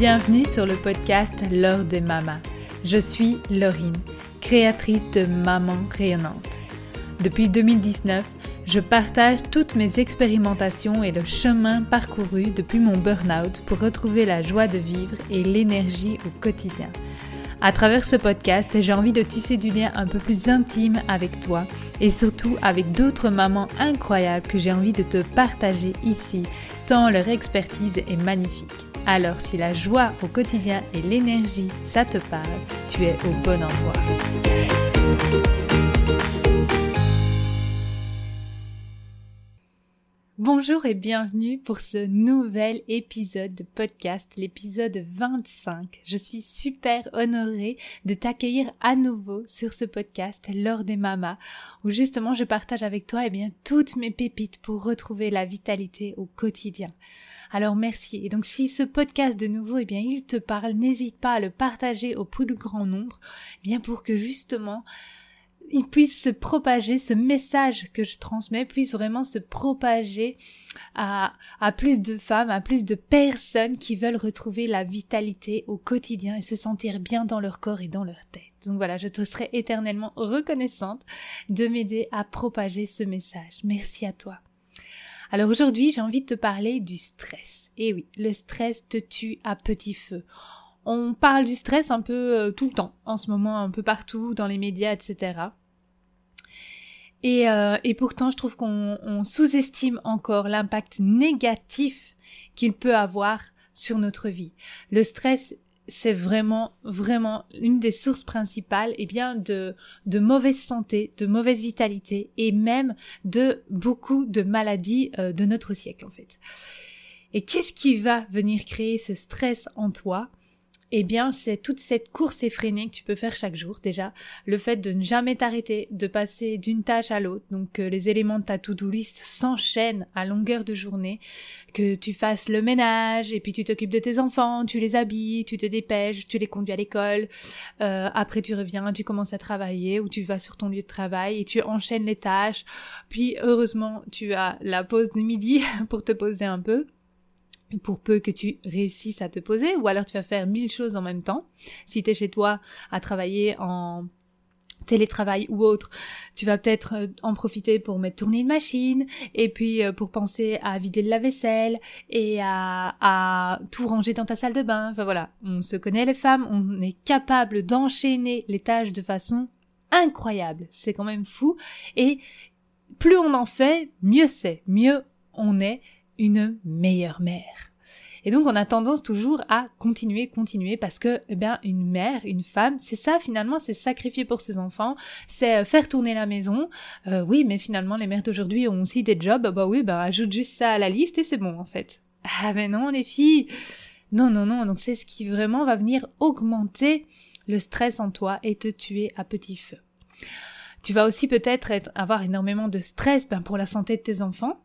Bienvenue sur le podcast L'heure des mamas. Je suis Laurine, créatrice de Maman rayonnante. Depuis 2019, je partage toutes mes expérimentations et le chemin parcouru depuis mon burn-out pour retrouver la joie de vivre et l'énergie au quotidien. À travers ce podcast, j'ai envie de tisser du lien un peu plus intime avec toi et surtout avec d'autres mamans incroyables que j'ai envie de te partager ici, tant leur expertise est magnifique. Alors si la joie au quotidien et l'énergie, ça te parle, tu es au bon endroit. Bonjour et bienvenue pour ce nouvel épisode de podcast, l'épisode 25. Je suis super honorée de t'accueillir à nouveau sur ce podcast lors des mamas où justement je partage avec toi eh bien toutes mes pépites pour retrouver la vitalité au quotidien. Alors merci. Et donc si ce podcast de nouveau, eh bien il te parle, n'hésite pas à le partager au plus grand nombre, eh bien pour que justement il puisse se propager, ce message que je transmets puisse vraiment se propager à, à plus de femmes, à plus de personnes qui veulent retrouver la vitalité au quotidien et se sentir bien dans leur corps et dans leur tête. Donc voilà, je te serai éternellement reconnaissante de m'aider à propager ce message. Merci à toi. Alors aujourd'hui, j'ai envie de te parler du stress. Et oui, le stress te tue à petit feu. On parle du stress un peu euh, tout le temps, en ce moment, un peu partout, dans les médias, etc. Et, euh, et pourtant, je trouve qu'on sous-estime encore l'impact négatif qu'il peut avoir sur notre vie. Le stress, c'est vraiment, vraiment une des sources principales, eh bien, de, de mauvaise santé, de mauvaise vitalité et même de beaucoup de maladies euh, de notre siècle, en fait. Et qu'est-ce qui va venir créer ce stress en toi? Eh bien, c'est toute cette course effrénée que tu peux faire chaque jour. Déjà, le fait de ne jamais t'arrêter, de passer d'une tâche à l'autre, donc que les éléments de ta to-do list s'enchaînent à longueur de journée, que tu fasses le ménage, et puis tu t'occupes de tes enfants, tu les habilles, tu te dépêches, tu les conduis à l'école, euh, après tu reviens, tu commences à travailler, ou tu vas sur ton lieu de travail, et tu enchaînes les tâches, puis heureusement, tu as la pause de midi pour te poser un peu pour peu que tu réussisses à te poser, ou alors tu vas faire mille choses en même temps. Si tu es chez toi à travailler en télétravail ou autre, tu vas peut-être euh, en profiter pour mettre tourner une machine et puis euh, pour penser à vider le lave-vaisselle et à, à tout ranger dans ta salle de bain. Enfin voilà, on se connaît les femmes, on est capable d'enchaîner les tâches de façon incroyable. C'est quand même fou et plus on en fait, mieux c'est, mieux on est une meilleure mère. Et donc on a tendance toujours à continuer, continuer parce que eh bien une mère, une femme, c'est ça finalement, c'est sacrifier pour ses enfants, c'est euh, faire tourner la maison. Euh, oui, mais finalement les mères d'aujourd'hui ont aussi des jobs. Bah oui, bah ajoute juste ça à la liste et c'est bon en fait. Ah mais non les filles, non non non. Donc c'est ce qui vraiment va venir augmenter le stress en toi et te tuer à petit feu. Tu vas aussi peut-être avoir énormément de stress ben, pour la santé de tes enfants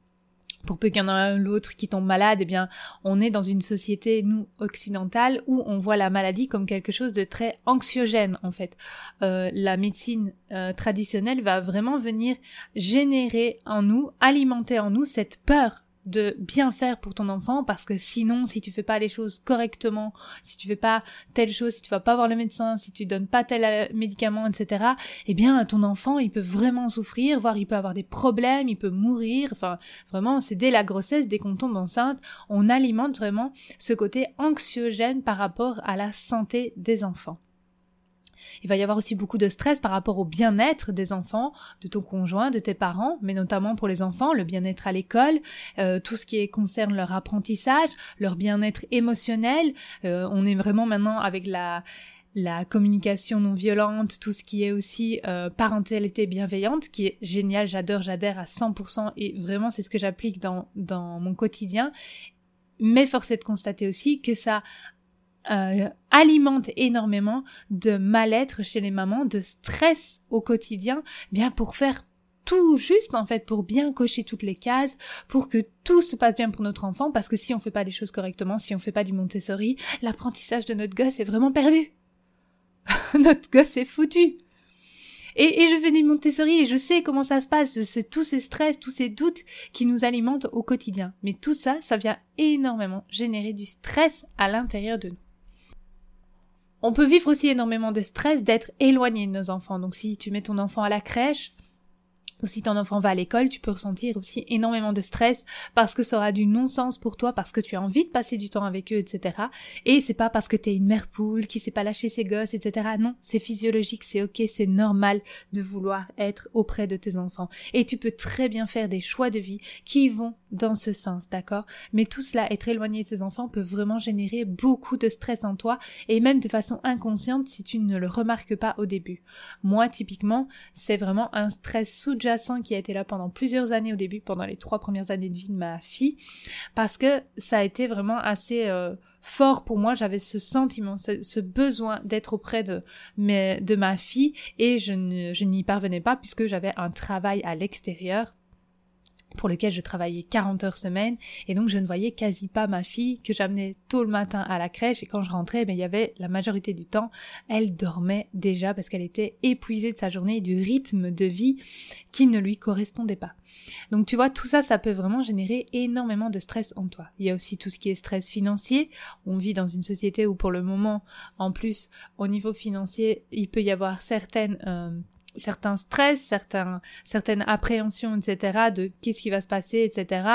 pour peu qu'il y en ait un ou l'autre qui tombe malade, eh bien, on est dans une société, nous, occidentale, où on voit la maladie comme quelque chose de très anxiogène, en fait. Euh, la médecine euh, traditionnelle va vraiment venir générer en nous, alimenter en nous cette peur de bien faire pour ton enfant parce que sinon si tu fais pas les choses correctement si tu fais pas telle chose si tu vas pas voir le médecin si tu donnes pas tel euh, médicament etc eh bien ton enfant il peut vraiment souffrir voire il peut avoir des problèmes il peut mourir. Enfin vraiment c'est dès la grossesse dès qu'on tombe enceinte on alimente vraiment ce côté anxiogène par rapport à la santé des enfants il va y avoir aussi beaucoup de stress par rapport au bien-être des enfants, de ton conjoint, de tes parents, mais notamment pour les enfants, le bien-être à l'école, euh, tout ce qui concerne leur apprentissage, leur bien-être émotionnel. Euh, on est vraiment maintenant avec la la communication non violente, tout ce qui est aussi euh, parentalité bienveillante, qui est génial, j'adore, j'adhère à 100% et vraiment c'est ce que j'applique dans, dans mon quotidien. Mais force est de constater aussi que ça euh, alimente énormément de mal-être chez les mamans, de stress au quotidien, bien pour faire tout juste en fait pour bien cocher toutes les cases, pour que tout se passe bien pour notre enfant, parce que si on fait pas les choses correctement, si on fait pas du Montessori, l'apprentissage de notre gosse est vraiment perdu. notre gosse est foutu. Et, et, je fais du Montessori et je sais comment ça se passe, c'est tous ces stress, tous ces doutes qui nous alimentent au quotidien. Mais tout ça, ça vient énormément générer du stress à l'intérieur de nous. On peut vivre aussi énormément de stress d'être éloigné de nos enfants. Donc si tu mets ton enfant à la crèche, si ton enfant va à l'école, tu peux ressentir aussi énormément de stress parce que ça aura du non-sens pour toi, parce que tu as envie de passer du temps avec eux, etc. Et c'est pas parce que tu es une mère poule qui sait pas lâcher ses gosses, etc. Non, c'est physiologique, c'est ok, c'est normal de vouloir être auprès de tes enfants. Et tu peux très bien faire des choix de vie qui vont dans ce sens, d'accord? Mais tout cela, être éloigné de tes enfants peut vraiment générer beaucoup de stress en toi et même de façon inconsciente si tu ne le remarques pas au début. Moi, typiquement, c'est vraiment un stress qui a été là pendant plusieurs années au début, pendant les trois premières années de vie de ma fille, parce que ça a été vraiment assez euh, fort pour moi. J'avais ce sentiment, ce, besoin d'être auprès de, de ma fille et je n'y parvenais pas puisque j'avais un travail à l'extérieur pour lequel je travaillais 40 heures semaine et donc je ne voyais quasi pas ma fille que j'amenais tôt le matin à la crèche et quand je rentrais ben, il y avait la majorité du temps elle dormait déjà parce qu'elle était épuisée de sa journée et du rythme de vie qui ne lui correspondait pas. Donc tu vois tout ça ça peut vraiment générer énormément de stress en toi. Il y a aussi tout ce qui est stress financier. On vit dans une société où pour le moment en plus au niveau financier il peut y avoir certaines euh, certains stress, certains, certaines appréhensions, etc., de qu'est-ce qui va se passer, etc.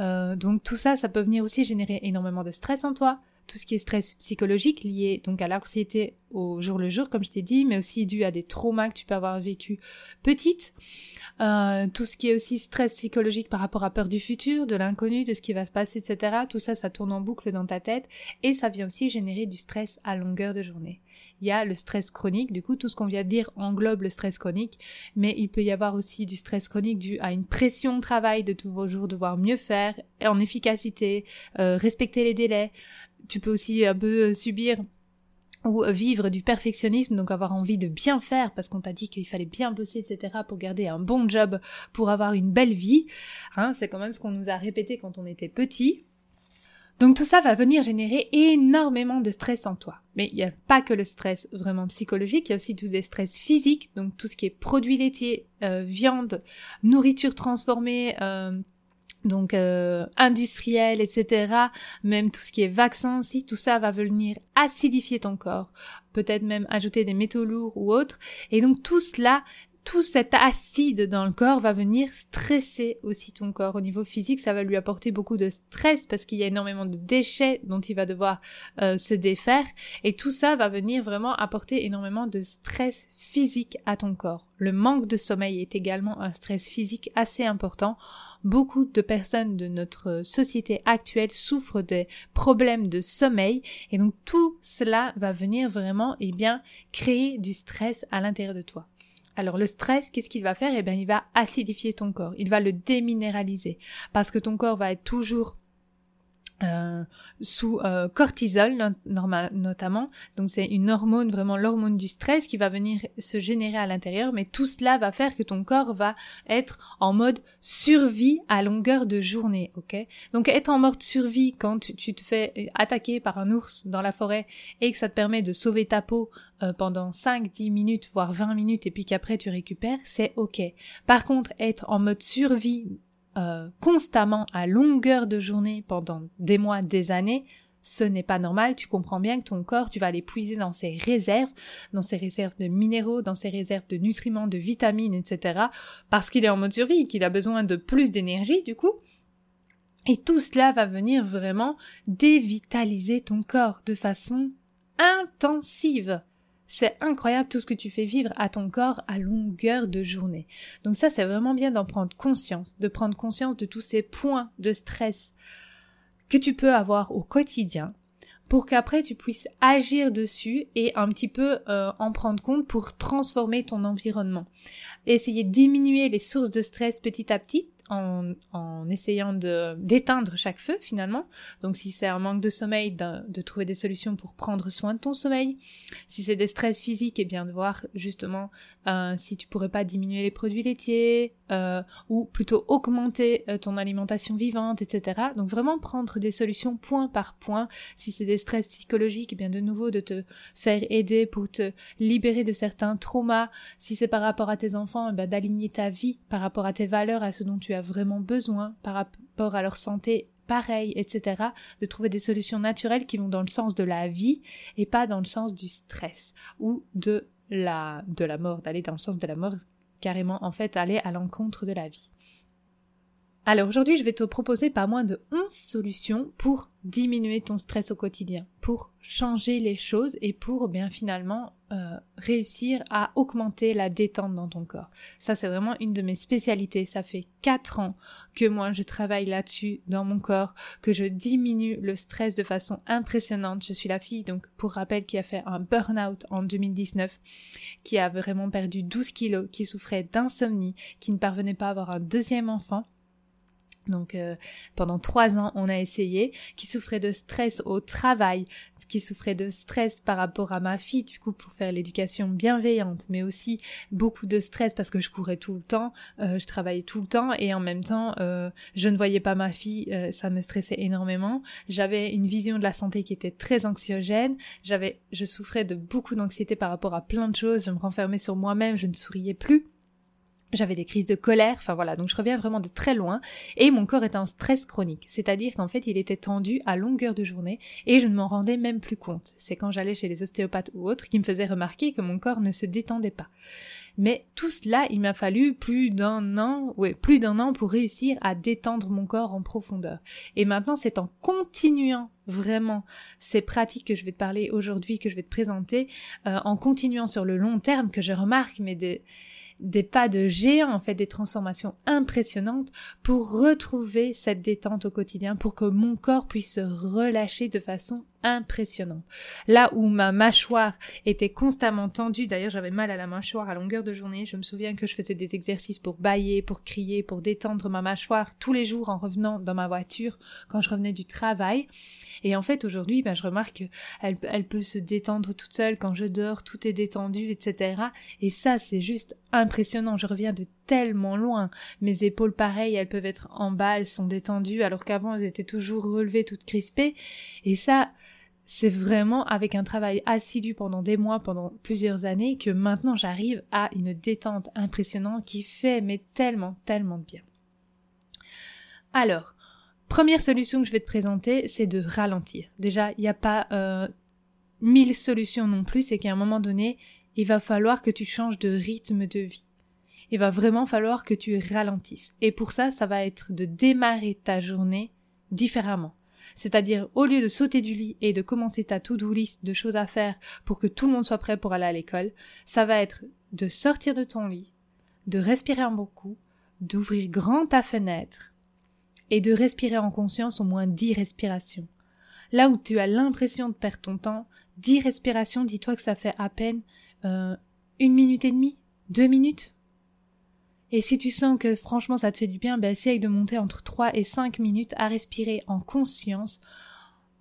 Euh, donc tout ça, ça peut venir aussi générer énormément de stress en toi. Tout ce qui est stress psychologique lié donc à l'anxiété au jour le jour, comme je t'ai dit, mais aussi dû à des traumas que tu peux avoir vécu petite. Euh, tout ce qui est aussi stress psychologique par rapport à peur du futur, de l'inconnu, de ce qui va se passer, etc. Tout ça, ça tourne en boucle dans ta tête et ça vient aussi générer du stress à longueur de journée il y a le stress chronique. Du coup, tout ce qu'on vient de dire englobe le stress chronique, mais il peut y avoir aussi du stress chronique dû à une pression de travail de tous vos jours, devoir mieux faire, en efficacité, euh, respecter les délais. Tu peux aussi un peu euh, subir ou vivre du perfectionnisme, donc avoir envie de bien faire parce qu'on t'a dit qu'il fallait bien bosser, etc. pour garder un bon job, pour avoir une belle vie. Hein, c'est quand même ce qu'on nous a répété quand on était petit. Donc tout ça va venir générer énormément de stress en toi. Mais il n'y a pas que le stress vraiment psychologique, il y a aussi tous des stress physiques, donc tout ce qui est produits laitiers, euh, viande, nourriture transformée, euh, donc euh, industriel, etc. Même tout ce qui est vaccin aussi, tout ça va venir acidifier ton corps, peut-être même ajouter des métaux lourds ou autres. Et donc tout cela tout cet acide dans le corps va venir stresser aussi ton corps. Au niveau physique, ça va lui apporter beaucoup de stress parce qu'il y a énormément de déchets dont il va devoir euh, se défaire. Et tout ça va venir vraiment apporter énormément de stress physique à ton corps. Le manque de sommeil est également un stress physique assez important. Beaucoup de personnes de notre société actuelle souffrent des problèmes de sommeil et donc tout cela va venir vraiment eh bien créer du stress à l'intérieur de toi. Alors le stress, qu'est-ce qu'il va faire? Eh bien, il va acidifier ton corps, il va le déminéraliser, parce que ton corps va être toujours euh, sous euh, cortisol notamment. Donc c'est une hormone, vraiment l'hormone du stress qui va venir se générer à l'intérieur, mais tout cela va faire que ton corps va être en mode survie à longueur de journée, ok? Donc être en mode survie quand tu, te fais attaquer par un ours dans la forêt et que ça te permet de sauver ta peau euh, pendant 5, 10 minutes, voire 20 minutes et puis qu'après tu récupères, c'est ok. Par contre, être en mode survie euh, constamment à longueur de journée pendant des mois, des années, ce n'est pas normal. Tu comprends bien que ton corps, tu vas l'épuiser dans ses réserves, dans ses réserves de minéraux, dans ses réserves de nutriments, de vitamines, etc. Parce qu'il est en mode survie, qu'il a besoin de plus d'énergie, du coup. Et tout cela va venir vraiment dévitaliser ton corps de façon intensive. C'est incroyable tout ce que tu fais vivre à ton corps à longueur de journée. Donc ça, c'est vraiment bien d'en prendre conscience, de prendre conscience de tous ces points de stress que tu peux avoir au quotidien pour qu'après tu puisses agir dessus et un petit peu euh, en prendre compte pour transformer ton environnement. Essayer de diminuer les sources de stress petit à petit en, en essayant de d'éteindre chaque feu finalement. Donc si c'est un manque de sommeil, de, trouver des solutions pour prendre soin de ton sommeil. Si c'est des stress physiques, et eh bien de voir justement euh, si tu pourrais pas diminuer les produits laitiers euh, ou plutôt augmenter euh, ton alimentation vivante, etc. Donc vraiment prendre des solutions point par point. Si c'est des stress psychologiques, eh bien de nouveau de te faire aider pour te libérer de certains traumas. Si c'est par rapport à tes enfants, eh d'aligner ta vie par rapport à tes valeurs, à ce dont tu as vraiment besoin par rapport à leur santé pareil, etc. De trouver des solutions naturelles qui vont dans le sens de la vie et pas dans le sens du stress ou de la, de la mort, d'aller dans le sens de la mort, carrément en fait aller à l'encontre de la vie. Alors aujourd'hui, je vais te proposer pas moins de 11 solutions pour diminuer ton stress au quotidien, pour changer les choses et pour bien finalement euh, réussir à augmenter la détente dans ton corps. Ça, c'est vraiment une de mes spécialités. Ça fait 4 ans que moi, je travaille là-dessus dans mon corps, que je diminue le stress de façon impressionnante. Je suis la fille, donc pour rappel, qui a fait un burn-out en 2019, qui a vraiment perdu 12 kilos, qui souffrait d'insomnie, qui ne parvenait pas à avoir un deuxième enfant donc euh, pendant trois ans, on a essayé, qui souffrait de stress au travail, qui souffrait de stress par rapport à ma fille, du coup pour faire l'éducation bienveillante, mais aussi beaucoup de stress parce que je courais tout le temps, euh, je travaillais tout le temps et en même temps euh, je ne voyais pas ma fille, ça me stressait énormément. J'avais une vision de la santé qui était très anxiogène, j'avais, je souffrais de beaucoup d'anxiété par rapport à plein de choses, je me renfermais sur moi-même, je ne souriais plus. J'avais des crises de colère, enfin voilà, donc je reviens vraiment de très loin, et mon corps était en stress chronique, c'est-à-dire qu'en fait il était tendu à longueur de journée, et je ne m'en rendais même plus compte. C'est quand j'allais chez les ostéopathes ou autres qui me faisaient remarquer que mon corps ne se détendait pas. Mais tout cela, il m'a fallu plus d'un an, ouais, plus d'un an pour réussir à détendre mon corps en profondeur. Et maintenant, c'est en continuant vraiment ces pratiques que je vais te parler aujourd'hui, que je vais te présenter, euh, en continuant sur le long terme que je remarque, mais des des pas de géant, en fait, des transformations impressionnantes pour retrouver cette détente au quotidien, pour que mon corps puisse se relâcher de façon impressionnante. Là où ma mâchoire était constamment tendue, d'ailleurs j'avais mal à la mâchoire à longueur de journée, je me souviens que je faisais des exercices pour bailler, pour crier, pour détendre ma mâchoire tous les jours en revenant dans ma voiture quand je revenais du travail. Et en fait aujourd'hui, ben, je remarque qu'elle elle peut se détendre toute seule quand je dors, tout est détendu, etc. Et ça c'est juste impressionnant, je reviens de tellement loin. Mes épaules pareilles, elles peuvent être en bas, elles sont détendues, alors qu'avant elles étaient toujours relevées, toutes crispées. Et ça, c'est vraiment avec un travail assidu pendant des mois, pendant plusieurs années, que maintenant j'arrive à une détente impressionnante qui fait mais tellement, tellement de bien. Alors, première solution que je vais te présenter, c'est de ralentir. Déjà, il n'y a pas euh, mille solutions non plus, c'est qu'à un moment donné, il va falloir que tu changes de rythme de vie. Il va vraiment falloir que tu ralentisses. Et pour ça, ça va être de démarrer ta journée différemment. C'est-à-dire, au lieu de sauter du lit et de commencer ta to-do list de choses à faire pour que tout le monde soit prêt pour aller à l'école, ça va être de sortir de ton lit, de respirer un bon coup, d'ouvrir grand ta fenêtre et de respirer en conscience au moins dix respirations. Là où tu as l'impression de perdre ton temps, dix respirations, dis-toi que ça fait à peine euh, une minute et demie, deux minutes, et si tu sens que franchement ça te fait du bien, ben essaye de monter entre 3 et 5 minutes à respirer en conscience,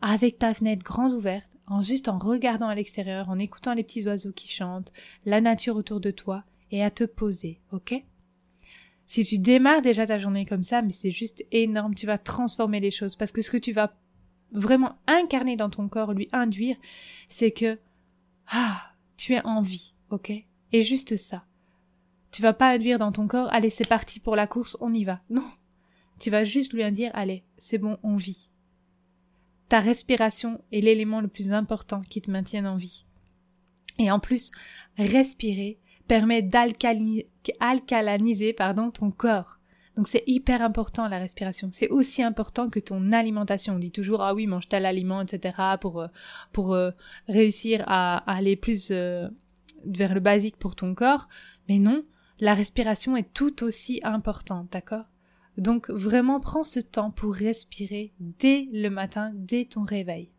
avec ta fenêtre grande ouverte, en juste en regardant à l'extérieur, en écoutant les petits oiseaux qui chantent, la nature autour de toi, et à te poser, ok? Si tu démarres déjà ta journée comme ça, mais c'est juste énorme, tu vas transformer les choses, parce que ce que tu vas vraiment incarner dans ton corps, lui induire, c'est que, ah, tu es en vie, ok? Et juste ça. Tu vas pas induire dans ton corps, allez, c'est parti pour la course, on y va. Non. Tu vas juste lui dire, allez, c'est bon, on vit. Ta respiration est l'élément le plus important qui te maintienne en vie. Et en plus, respirer permet d'alcalaniser pardon, ton corps. Donc c'est hyper important la respiration. C'est aussi important que ton alimentation. On dit toujours ah oui mange tel aliment etc pour euh, pour euh, réussir à, aller plus euh, vers le basique pour ton corps. Mais non, la respiration est tout aussi importante, d'accord? Donc vraiment prends ce temps pour respirer dès le matin, dès ton réveil.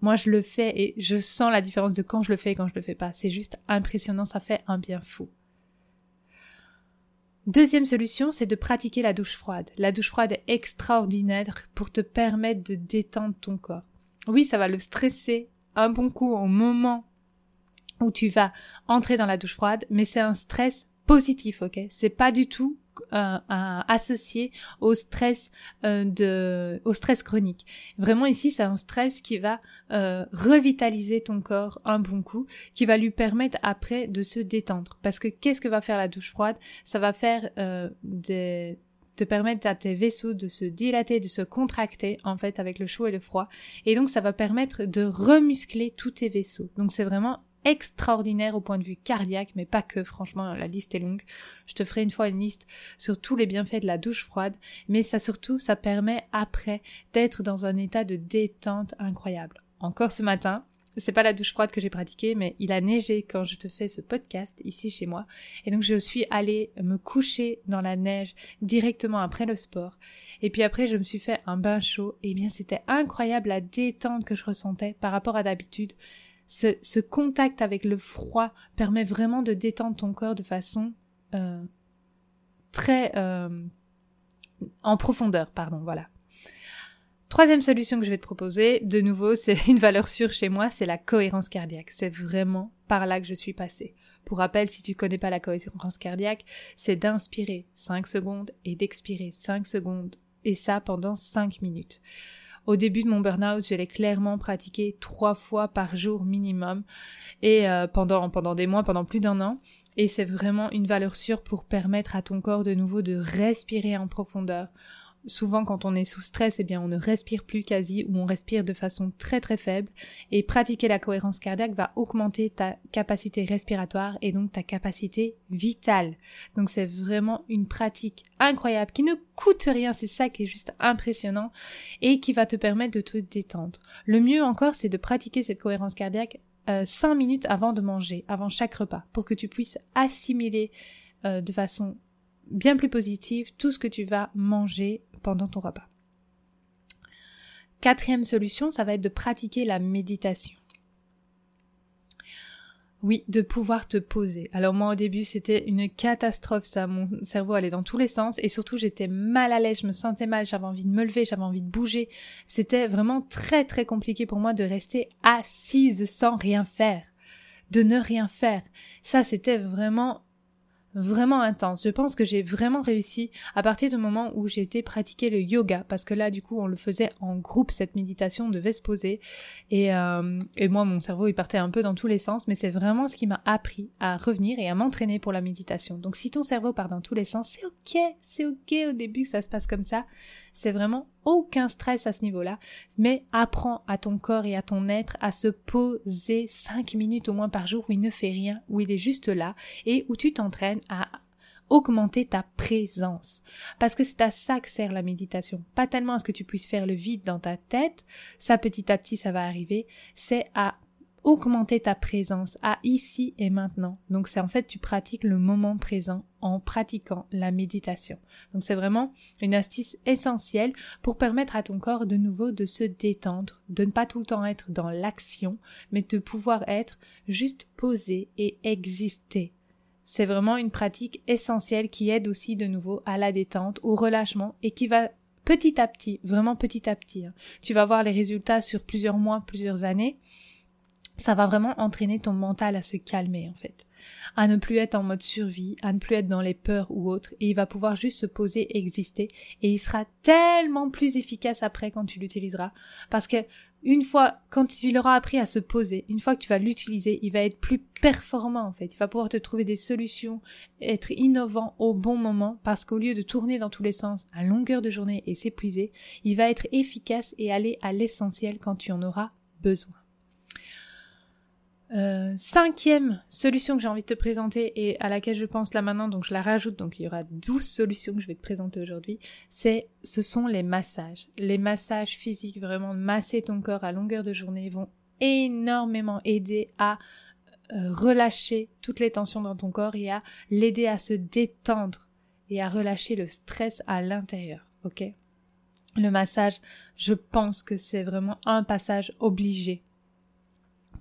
Moi je le fais et je sens la différence de quand je le fais et quand je le fais pas. C'est juste impressionnant, ça fait un bien fou. Deuxième solution, c'est de pratiquer la douche froide. La douche froide est extraordinaire pour te permettre de détendre ton corps. Oui, ça va le stresser un bon coup au moment où tu vas entrer dans la douche froide, mais c'est un stress positif, ok? C'est pas du tout euh, associé au stress euh, de au stress chronique. Vraiment ici, c'est un stress qui va euh, revitaliser ton corps un bon coup, qui va lui permettre après de se détendre. Parce que qu'est-ce que va faire la douche froide? Ça va faire des te permettre à tes vaisseaux de se dilater, de se contracter en fait avec le chaud et le froid. Et donc ça va permettre de remuscler tous tes vaisseaux. Donc c'est vraiment extraordinaire au point de vue cardiaque, mais pas que, franchement, la liste est longue. Je te ferai une fois une liste sur tous les bienfaits de la douche froide, mais ça surtout, ça permet après d'être dans un état de détente incroyable. Encore ce matin, c'est pas la douche froide que j'ai pratiquée, mais il a neigé quand je te fais ce podcast ici chez moi. Et donc je suis allée me coucher dans la neige directement après le sport. Et puis après je me suis fait un bain chaud. Et bien c'était incroyable la détente que je ressentais par rapport à d'habitude. Ce, contact avec le froid permet vraiment de détendre ton corps de façon euh, très euh, en profondeur, pardon, voilà. Troisième solution que je vais te proposer, de nouveau, c'est une valeur sûre chez moi, c'est la cohérence cardiaque. C'est vraiment par là que je suis passée. Pour rappel, si tu connais pas la cohérence cardiaque, c'est d'inspirer 5 secondes et d'expirer 5 secondes, et ça pendant 5 minutes. Au début de mon burn-out, je l'ai clairement pratiqué trois fois par jour minimum, et euh, pendant, pendant des mois, pendant plus d'un an. Et c'est vraiment une valeur sûre pour permettre à ton corps de nouveau de respirer en profondeur souvent quand on est sous stress, eh bien on ne respire plus quasi ou on respire de façon très très faible et pratiquer la cohérence cardiaque va augmenter ta capacité respiratoire et donc ta capacité vitale. Donc c'est vraiment une pratique incroyable qui ne coûte rien, c'est ça qui est juste impressionnant et qui va te permettre de te détendre. Le mieux encore, c'est de pratiquer cette cohérence cardiaque euh, 5 minutes avant de manger, avant chaque repas, pour que tu puisses assimiler euh, de façon bien plus positive tout ce que tu vas manger pendant ton repas. Quatrième solution, ça va être de pratiquer la méditation. Oui, de pouvoir te poser. Alors moi au début c'était une catastrophe ça, mon cerveau allait dans tous les sens et surtout j'étais mal à l'aise, je me sentais mal, j'avais envie de me lever, j'avais envie de bouger. C'était vraiment très très compliqué pour moi de rester assise sans rien faire, de ne rien faire. Ça c'était vraiment vraiment intense. Je pense que j'ai vraiment réussi à partir du moment où j'ai été pratiquer le yoga, parce que là, du coup, on le faisait en groupe, cette méditation, on devait se poser. Et, euh, et moi, mon cerveau, il partait un peu dans tous les sens, mais c'est vraiment ce qui m'a appris à revenir et à m'entraîner pour la méditation. Donc si ton cerveau part dans tous les sens, c'est ok, c'est ok au début que ça se passe comme ça. C'est vraiment aucun stress à ce niveau-là, mais apprends à ton corps et à ton être à se poser 5 minutes au moins par jour où il ne fait rien, où il est juste là et où tu t'entraînes à augmenter ta présence. Parce que c'est à ça que sert la méditation. Pas tellement à ce que tu puisses faire le vide dans ta tête, ça petit à petit ça va arriver, c'est à augmenter ta présence? À ici et maintenant. Donc c'est en fait tu pratiques le moment présent en pratiquant la méditation. Donc c'est vraiment une astuce essentielle pour permettre à ton corps de nouveau de se détendre, de ne pas tout le temps être dans l'action, mais de pouvoir être juste posé et exister. C'est vraiment une pratique essentielle qui aide aussi de nouveau à la détente, au relâchement et qui va petit à petit, vraiment petit à petit. Hein. Tu vas voir les résultats sur plusieurs mois, plusieurs années, ça va vraiment entraîner ton mental à se calmer en fait, à ne plus être en mode survie, à ne plus être dans les peurs ou autres, et il va pouvoir juste se poser, exister, et il sera tellement plus efficace après quand tu l'utiliseras, parce que une fois, quand il aura appris à se poser, une fois que tu vas l'utiliser, il va être plus performant en fait, il va pouvoir te trouver des solutions, être innovant au bon moment, parce qu'au lieu de tourner dans tous les sens à longueur de journée et s'épuiser, il va être efficace et aller à l'essentiel quand tu en auras besoin. Euh, cinquième solution que j'ai envie de te présenter et à laquelle je pense là maintenant, donc je la rajoute, donc il y aura 12 solutions que je vais te présenter aujourd'hui, c'est, ce sont les massages. Les massages physiques, vraiment masser ton corps à longueur de journée vont énormément aider à euh, relâcher toutes les tensions dans ton corps et à l'aider à se détendre et à relâcher le stress à l'intérieur, ok? Le massage, je pense que c'est vraiment un passage obligé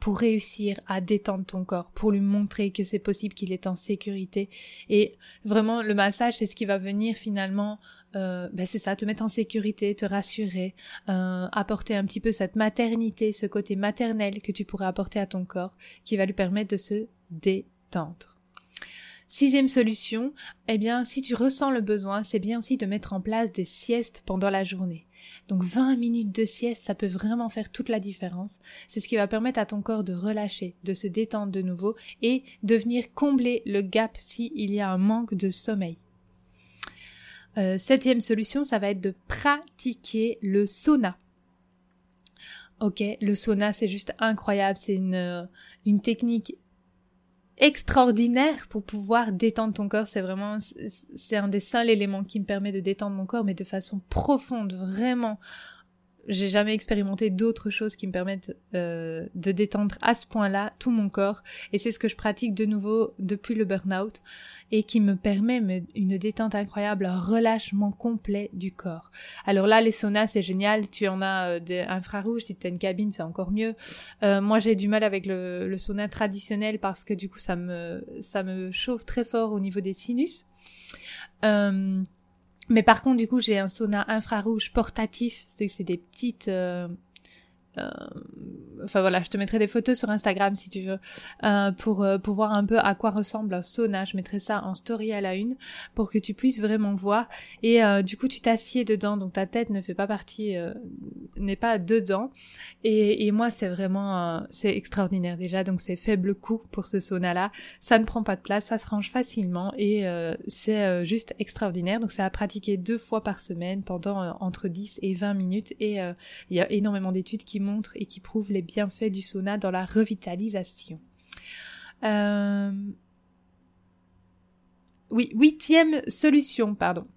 pour réussir à détendre ton corps, pour lui montrer que c'est possible qu'il est en sécurité. Et vraiment, le massage, c'est ce qui va venir finalement, euh, ben c'est ça, te mettre en sécurité, te rassurer, euh, apporter un petit peu cette maternité, ce côté maternel que tu pourrais apporter à ton corps, qui va lui permettre de se détendre. Sixième solution, eh bien, si tu ressens le besoin, c'est bien aussi de mettre en place des siestes pendant la journée. Donc 20 minutes de sieste, ça peut vraiment faire toute la différence. C'est ce qui va permettre à ton corps de relâcher, de se détendre de nouveau et de venir combler le gap s'il y a un manque de sommeil. Euh, septième solution, ça va être de pratiquer le sauna. Ok, le sauna c'est juste incroyable, c'est une, euh, une technique extraordinaire pour pouvoir détendre ton corps. C'est vraiment, c'est un des seuls éléments qui me permet de détendre mon corps, mais de façon profonde, vraiment. J'ai jamais expérimenté d'autres choses qui me permettent euh, de détendre à ce point-là tout mon corps. Et c'est ce que je pratique de nouveau depuis le burn-out et qui me permet une détente incroyable, un relâchement complet du corps. Alors là, les saunas, c'est génial. Tu en as euh, des infrarouges, tu as une cabine, c'est encore mieux. Euh, moi, j'ai du mal avec le, le, sauna traditionnel parce que du coup, ça me, ça me chauffe très fort au niveau des sinus. Mais par contre, du coup, j'ai un sauna infrarouge portatif. C'est que c'est des petites, euh, enfin voilà, je te mettrai des photos sur Instagram si tu veux, euh, pour, euh, pour voir un peu à quoi ressemble un sauna. Je mettrai ça en story à la une pour que tu puisses vraiment voir. Et du coup, tu t'assieds dedans, donc ta tête ne fait pas partie, n'est pas dedans. Et, et moi, c'est vraiment, c'est extraordinaire déjà. Donc c'est faible coût pour ce sauna-là. Ça ne prend pas de place, ça se range facilement et c'est juste extraordinaire. Donc c'est à pratiquer deux fois par semaine pendant entre 10 et 20 minutes. Et il y a énormément d'études qui montre et qui prouve les bienfaits du sauna dans la revitalisation. Euh, oui, huitième solution, pardon.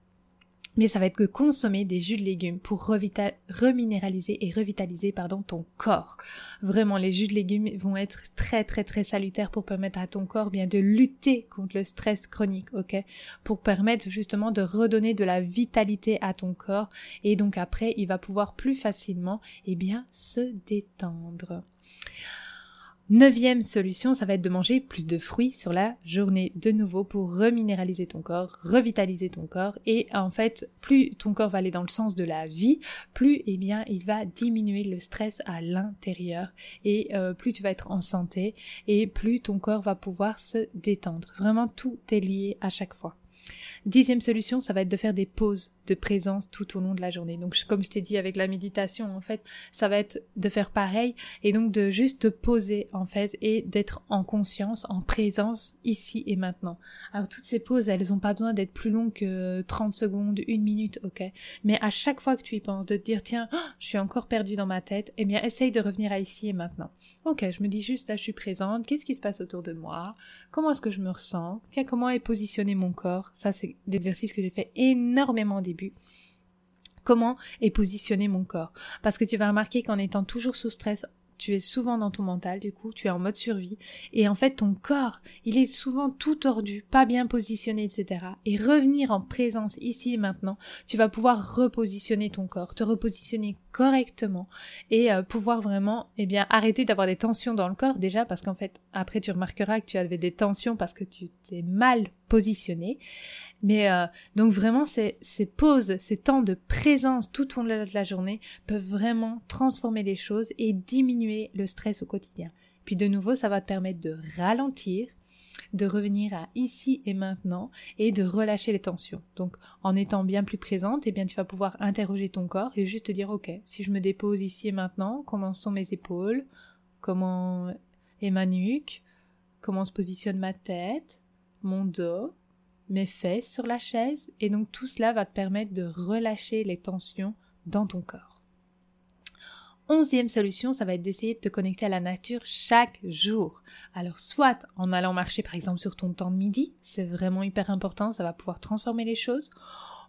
Mais ça va être que consommer des jus de légumes pour reminéraliser et revitaliser pardon, ton corps. Vraiment, les jus de légumes vont être très très très salutaires pour permettre à ton corps bien de lutter contre le stress chronique, ok? Pour permettre justement de redonner de la vitalité à ton corps et donc après il va pouvoir plus facilement eh bien se détendre. Neuvième solution, ça va être de manger plus de fruits sur la journée de nouveau pour reminéraliser ton corps, revitaliser ton corps et en fait, plus ton corps va aller dans le sens de la vie, plus eh bien il va diminuer le stress à l'intérieur et euh, plus tu vas être en santé et plus ton corps va pouvoir se détendre. Vraiment tout est lié à chaque fois. Dixième solution, ça va être de faire des pauses de présence tout au long de la journée. Donc, comme je t'ai dit avec la méditation, en fait, ça va être de faire pareil et donc de juste te poser, en fait, et d'être en conscience, en présence, ici et maintenant. Alors, toutes ces pauses, elles n'ont pas besoin d'être plus longues que 30 secondes, une minute, ok? Mais à chaque fois que tu y penses, de te dire, tiens, je suis encore perdu dans ma tête, eh bien, essaye de revenir à ici et maintenant. Ok, je me dis juste là, je suis présente, qu'est-ce qui se passe autour de moi? Comment est-ce que je me ressens? Comment est positionné mon corps? Ça, c'est l'exercice que j'ai fait énormément au début. Comment est positionné mon corps? Parce que tu vas remarquer qu'en étant toujours sous stress, tu es souvent dans ton mental, du coup, tu es en mode survie, et en fait, ton corps, il est souvent tout tordu, pas bien positionné, etc. Et revenir en présence ici et maintenant, tu vas pouvoir repositionner ton corps, te repositionner correctement, et euh, pouvoir vraiment, eh bien, arrêter d'avoir des tensions dans le corps, déjà, parce qu'en fait, après, tu remarqueras que tu avais des tensions parce que tu t'es mal positionné. Mais euh, donc vraiment, ces, ces pauses, ces temps de présence tout au long de la journée peuvent vraiment transformer les choses et diminuer le stress au quotidien. Puis de nouveau, ça va te permettre de ralentir, de revenir à ici et maintenant et de relâcher les tensions. Donc en étant bien plus présente, eh bien tu vas pouvoir interroger ton corps et juste te dire ok, si je me dépose ici et maintenant, comment sont mes épaules, comment est ma nuque, comment se positionne ma tête, mon dos, mes fesses sur la chaise, et donc tout cela va te permettre de relâcher les tensions dans ton corps. Onzième solution, ça va être d'essayer de te connecter à la nature chaque jour. Alors soit en allant marcher par exemple sur ton temps de midi, c'est vraiment hyper important, ça va pouvoir transformer les choses,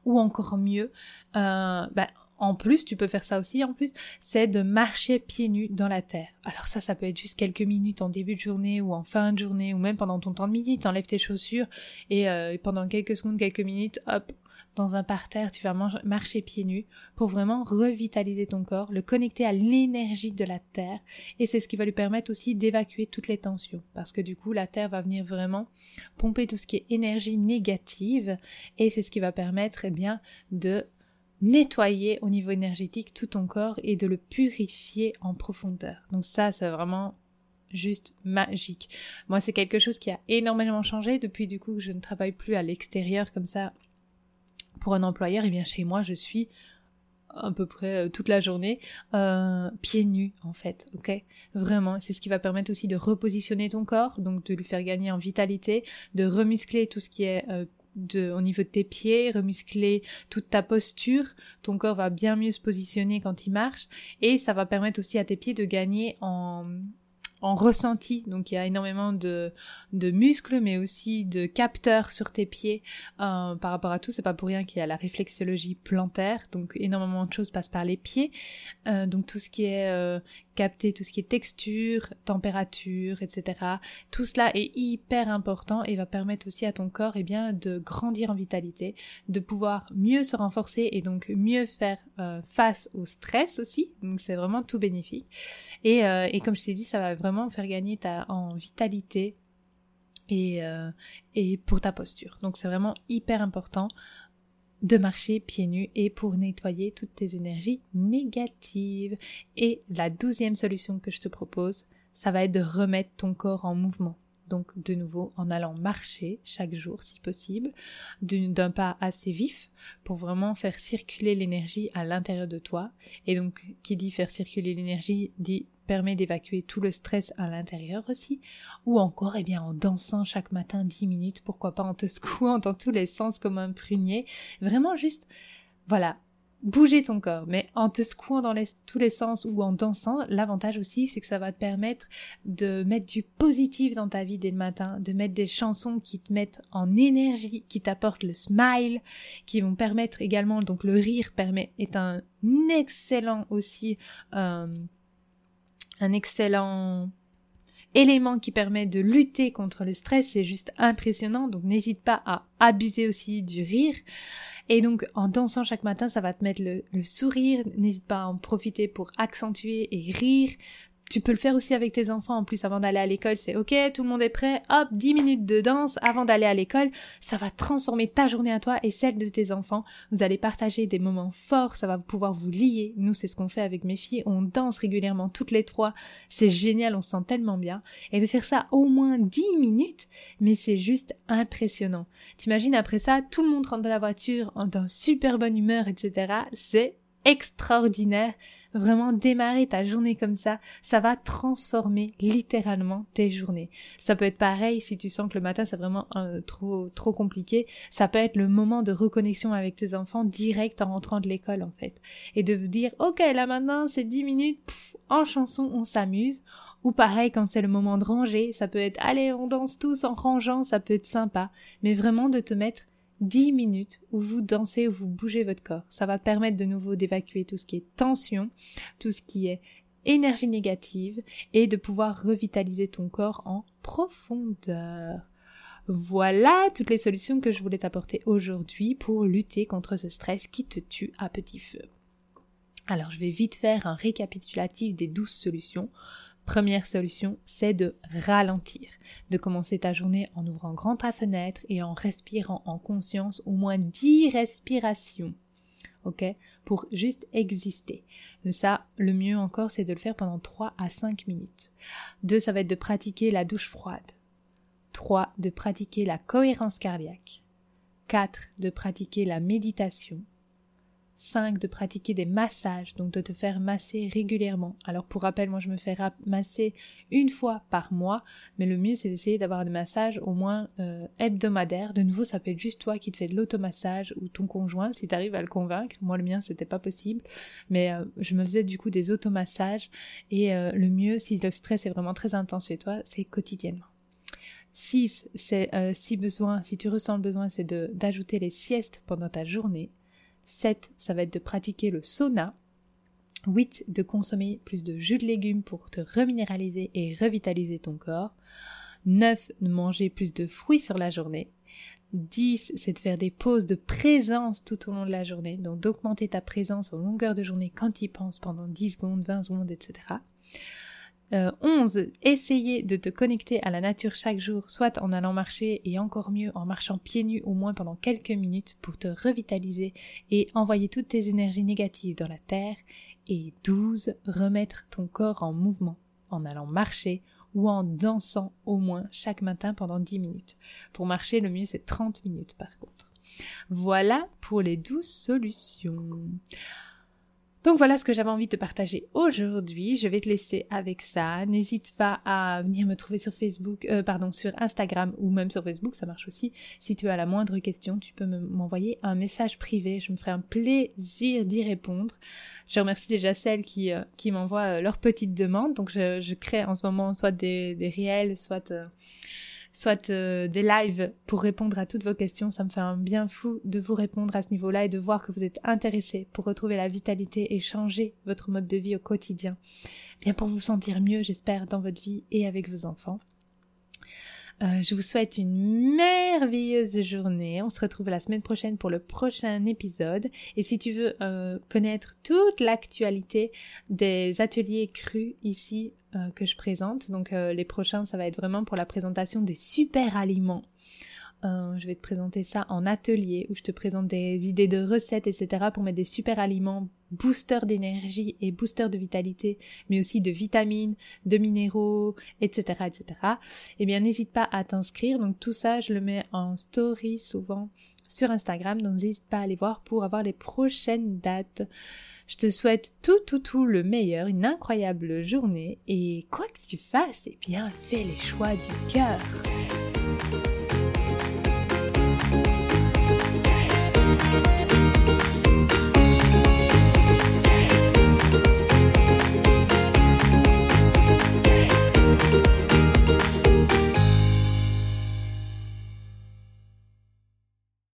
ou encore mieux, euh, bah, en plus, tu peux faire ça aussi en plus, c'est de marcher pieds nus dans la terre. Alors ça, ça peut être juste quelques minutes en début de journée ou en fin de journée ou même pendant ton temps de midi, t'enlèves tes chaussures et euh, pendant quelques secondes, quelques minutes, hop, dans un parterre, tu vas marcher pieds nus pour vraiment revitaliser ton corps, le connecter à l'énergie de la terre et c'est ce qui va lui permettre aussi d'évacuer toutes les tensions parce que du coup la terre va venir vraiment pomper tout ce qui est énergie négative et c'est ce qui va permettre eh bien de nettoyer au niveau énergétique tout ton corps et de le purifier en profondeur. Donc ça, c'est vraiment juste magique. Moi, c'est quelque chose qui a énormément changé depuis du coup que je ne travaille plus à l'extérieur comme ça pour un employeur. Et bien chez moi, je suis à peu près euh, toute la journée euh, pieds nus en fait ok? Vraiment c'est ce qui va permettre aussi de repositionner ton corps donc de lui faire gagner en vitalité de remuscler tout ce qui est euh, au niveau de tes pieds, remuscler toute ta posture. Ton corps va bien mieux se positionner quand il marche et ça va permettre aussi à tes pieds de gagner en, en ressenti. Donc il y a énormément de, de muscles, mais aussi de capteurs sur tes pieds euh, par rapport à tout. C'est pas pour rien qu'il y a la réflexologie plantaire. Donc énormément de choses passent par les pieds. Euh, donc tout ce qui est euh, capter tout ce qui est texture, température, etc. Tout cela est hyper important et va permettre aussi à ton corps eh bien, de grandir en vitalité, de pouvoir mieux se renforcer et donc mieux faire euh, face au stress aussi. Donc c'est vraiment tout bénéfique. Et, euh, et comme je t'ai dit, ça va vraiment faire gagner ta, en vitalité et, euh, et pour ta posture. Donc c'est vraiment hyper important de marcher pieds nus et pour nettoyer toutes tes énergies négatives. Et la douzième solution que je te propose, ça va être de remettre ton corps en mouvement. Donc de nouveau en allant marcher chaque jour si possible, d'un pas assez vif pour vraiment faire circuler l'énergie à l'intérieur de toi. Et donc qui dit faire circuler l'énergie dit permet d'évacuer tout le stress à l'intérieur aussi, ou encore eh bien en dansant chaque matin 10 minutes, pourquoi pas en te secouant dans tous les sens comme un prunier, vraiment juste voilà, bouger ton corps, mais en te secouant dans tous les sens ou en dansant, l'avantage aussi, c'est que ça va te permettre de mettre du positif dans ta vie dès le matin, de mettre des chansons qui te mettent en énergie, qui t'apportent le smile, qui vont permettre également, donc le rire permet, est un excellent aussi, euh, un excellent élément qui permet de lutter contre le stress, c'est juste impressionnant, donc n'hésite pas à abuser aussi du rire. Et donc en dansant chaque matin, ça va te mettre le, le sourire, n'hésite pas à en profiter pour accentuer et rire, tu peux le faire aussi avec tes enfants en plus avant d'aller à l'école, c'est ok, tout le monde est prêt, hop, 10 minutes de danse avant d'aller à l'école, ça va transformer ta journée à toi et celle de tes enfants. Vous allez partager des moments forts, ça va pouvoir vous lier. Nous, c'est ce qu'on fait avec mes filles, on danse régulièrement toutes les trois, c'est génial, on se sent tellement bien. Et de faire ça au moins 10 minutes, mais c'est juste impressionnant. T'imagines après ça, tout le monde rentre dans la voiture en super bonne humeur, etc. C'est extraordinaire. Vraiment démarrer ta journée comme ça, ça va transformer littéralement tes journées. Ça peut être pareil si tu sens que le matin c'est vraiment euh, trop trop compliqué, ça peut être le moment de reconnexion avec tes enfants direct en rentrant de l'école en fait et de dire OK, là maintenant c'est 10 minutes en chanson, on s'amuse. Ou pareil quand c'est le moment de ranger, ça peut être allez, on danse tous en rangeant, ça peut être sympa, mais vraiment de te mettre 10 minutes où vous dansez, où vous bougez votre corps. Ça va permettre de nouveau d'évacuer tout ce qui est tension, tout ce qui est énergie négative et de pouvoir revitaliser ton corps en profondeur. Voilà toutes les solutions que je voulais t'apporter aujourd'hui pour lutter contre ce stress qui te tue à petit feu. Alors je vais vite faire un récapitulatif des 12 solutions. Première solution, c'est de ralentir, de commencer ta journée en ouvrant grand ta fenêtre et en respirant en conscience au moins 10 respirations. Ok? Pour juste exister. De ça, le mieux encore, c'est de le faire pendant 3 à 5 minutes. 2, ça va être de pratiquer la douche froide. 3, de pratiquer la cohérence cardiaque. 4, de pratiquer la méditation. 5. De pratiquer des massages, donc de te faire masser régulièrement. Alors pour rappel, moi je me fais masser une fois par mois, mais le mieux c'est d'essayer d'avoir des massages au moins euh, hebdomadaires. De nouveau, ça peut être juste toi qui te fais de l'automassage ou ton conjoint si tu arrives à le convaincre. Moi le mien c'était pas possible, mais euh, je me faisais du coup des automassages et euh, le mieux si le stress est vraiment très intense chez toi, c'est quotidiennement. 6. C'est si besoin, si tu ressens le besoin, c'est d'ajouter les siestes pendant ta journée. 7, ça va être de pratiquer le sauna. 8, de consommer plus de jus de légumes pour te reminéraliser et revitaliser ton corps. 9, de manger plus de fruits sur la journée. 10, c'est de faire des pauses de présence tout au long de la journée, donc d'augmenter ta présence en longueur de journée quand tu y penses pendant 10 secondes, 20 secondes, etc. 11. Euh, essayer de te connecter à la nature chaque jour, soit en allant marcher et encore mieux en marchant pieds nus au moins pendant quelques minutes pour te revitaliser et envoyer toutes tes énergies négatives dans la terre. Et 12. Remettre ton corps en mouvement en allant marcher ou en dansant au moins chaque matin pendant 10 minutes. Pour marcher, le mieux c'est 30 minutes par contre. Voilà pour les 12 solutions. Donc voilà ce que j'avais envie de partager aujourd'hui. Je vais te laisser avec ça. N'hésite pas à venir me trouver sur Facebook, euh, pardon, sur Instagram ou même sur Facebook, ça marche aussi. Si tu as la moindre question, tu peux m'envoyer un message privé. Je me ferai un plaisir d'y répondre. Je remercie déjà celles qui, euh, m'envoient euh, leurs petites demandes. Donc je, je, crée en ce moment soit des, des réels, soit soit euh, des lives pour répondre à toutes vos questions. Ça me fait un bien fou de vous répondre à ce niveau-là et de voir que vous êtes intéressés pour retrouver la vitalité et changer votre mode de vie au quotidien. Bien pour vous sentir mieux, j'espère, dans votre vie et avec vos enfants. Euh, je vous souhaite une merveilleuse journée. On se retrouve la semaine prochaine pour le prochain épisode. Et si tu veux euh, connaître toute l'actualité des ateliers crus ici euh, que je présente, donc les prochains, ça va être vraiment pour la présentation des super aliments euh, je vais te présenter ça en atelier où je te présente des idées de recettes, etc. pour mettre des super aliments, boosters d'énergie et boosters de vitalité, mais aussi de vitamines, de minéraux, etc. etc. Eh bien, n'hésite pas à t'inscrire. Donc tout ça, je le mets en story souvent sur Instagram. Donc n'hésite pas à aller voir pour avoir les prochaines dates. Je te souhaite tout, tout, tout le meilleur, une incroyable journée et quoi que tu fasses, eh bien, fais les choix du cœur.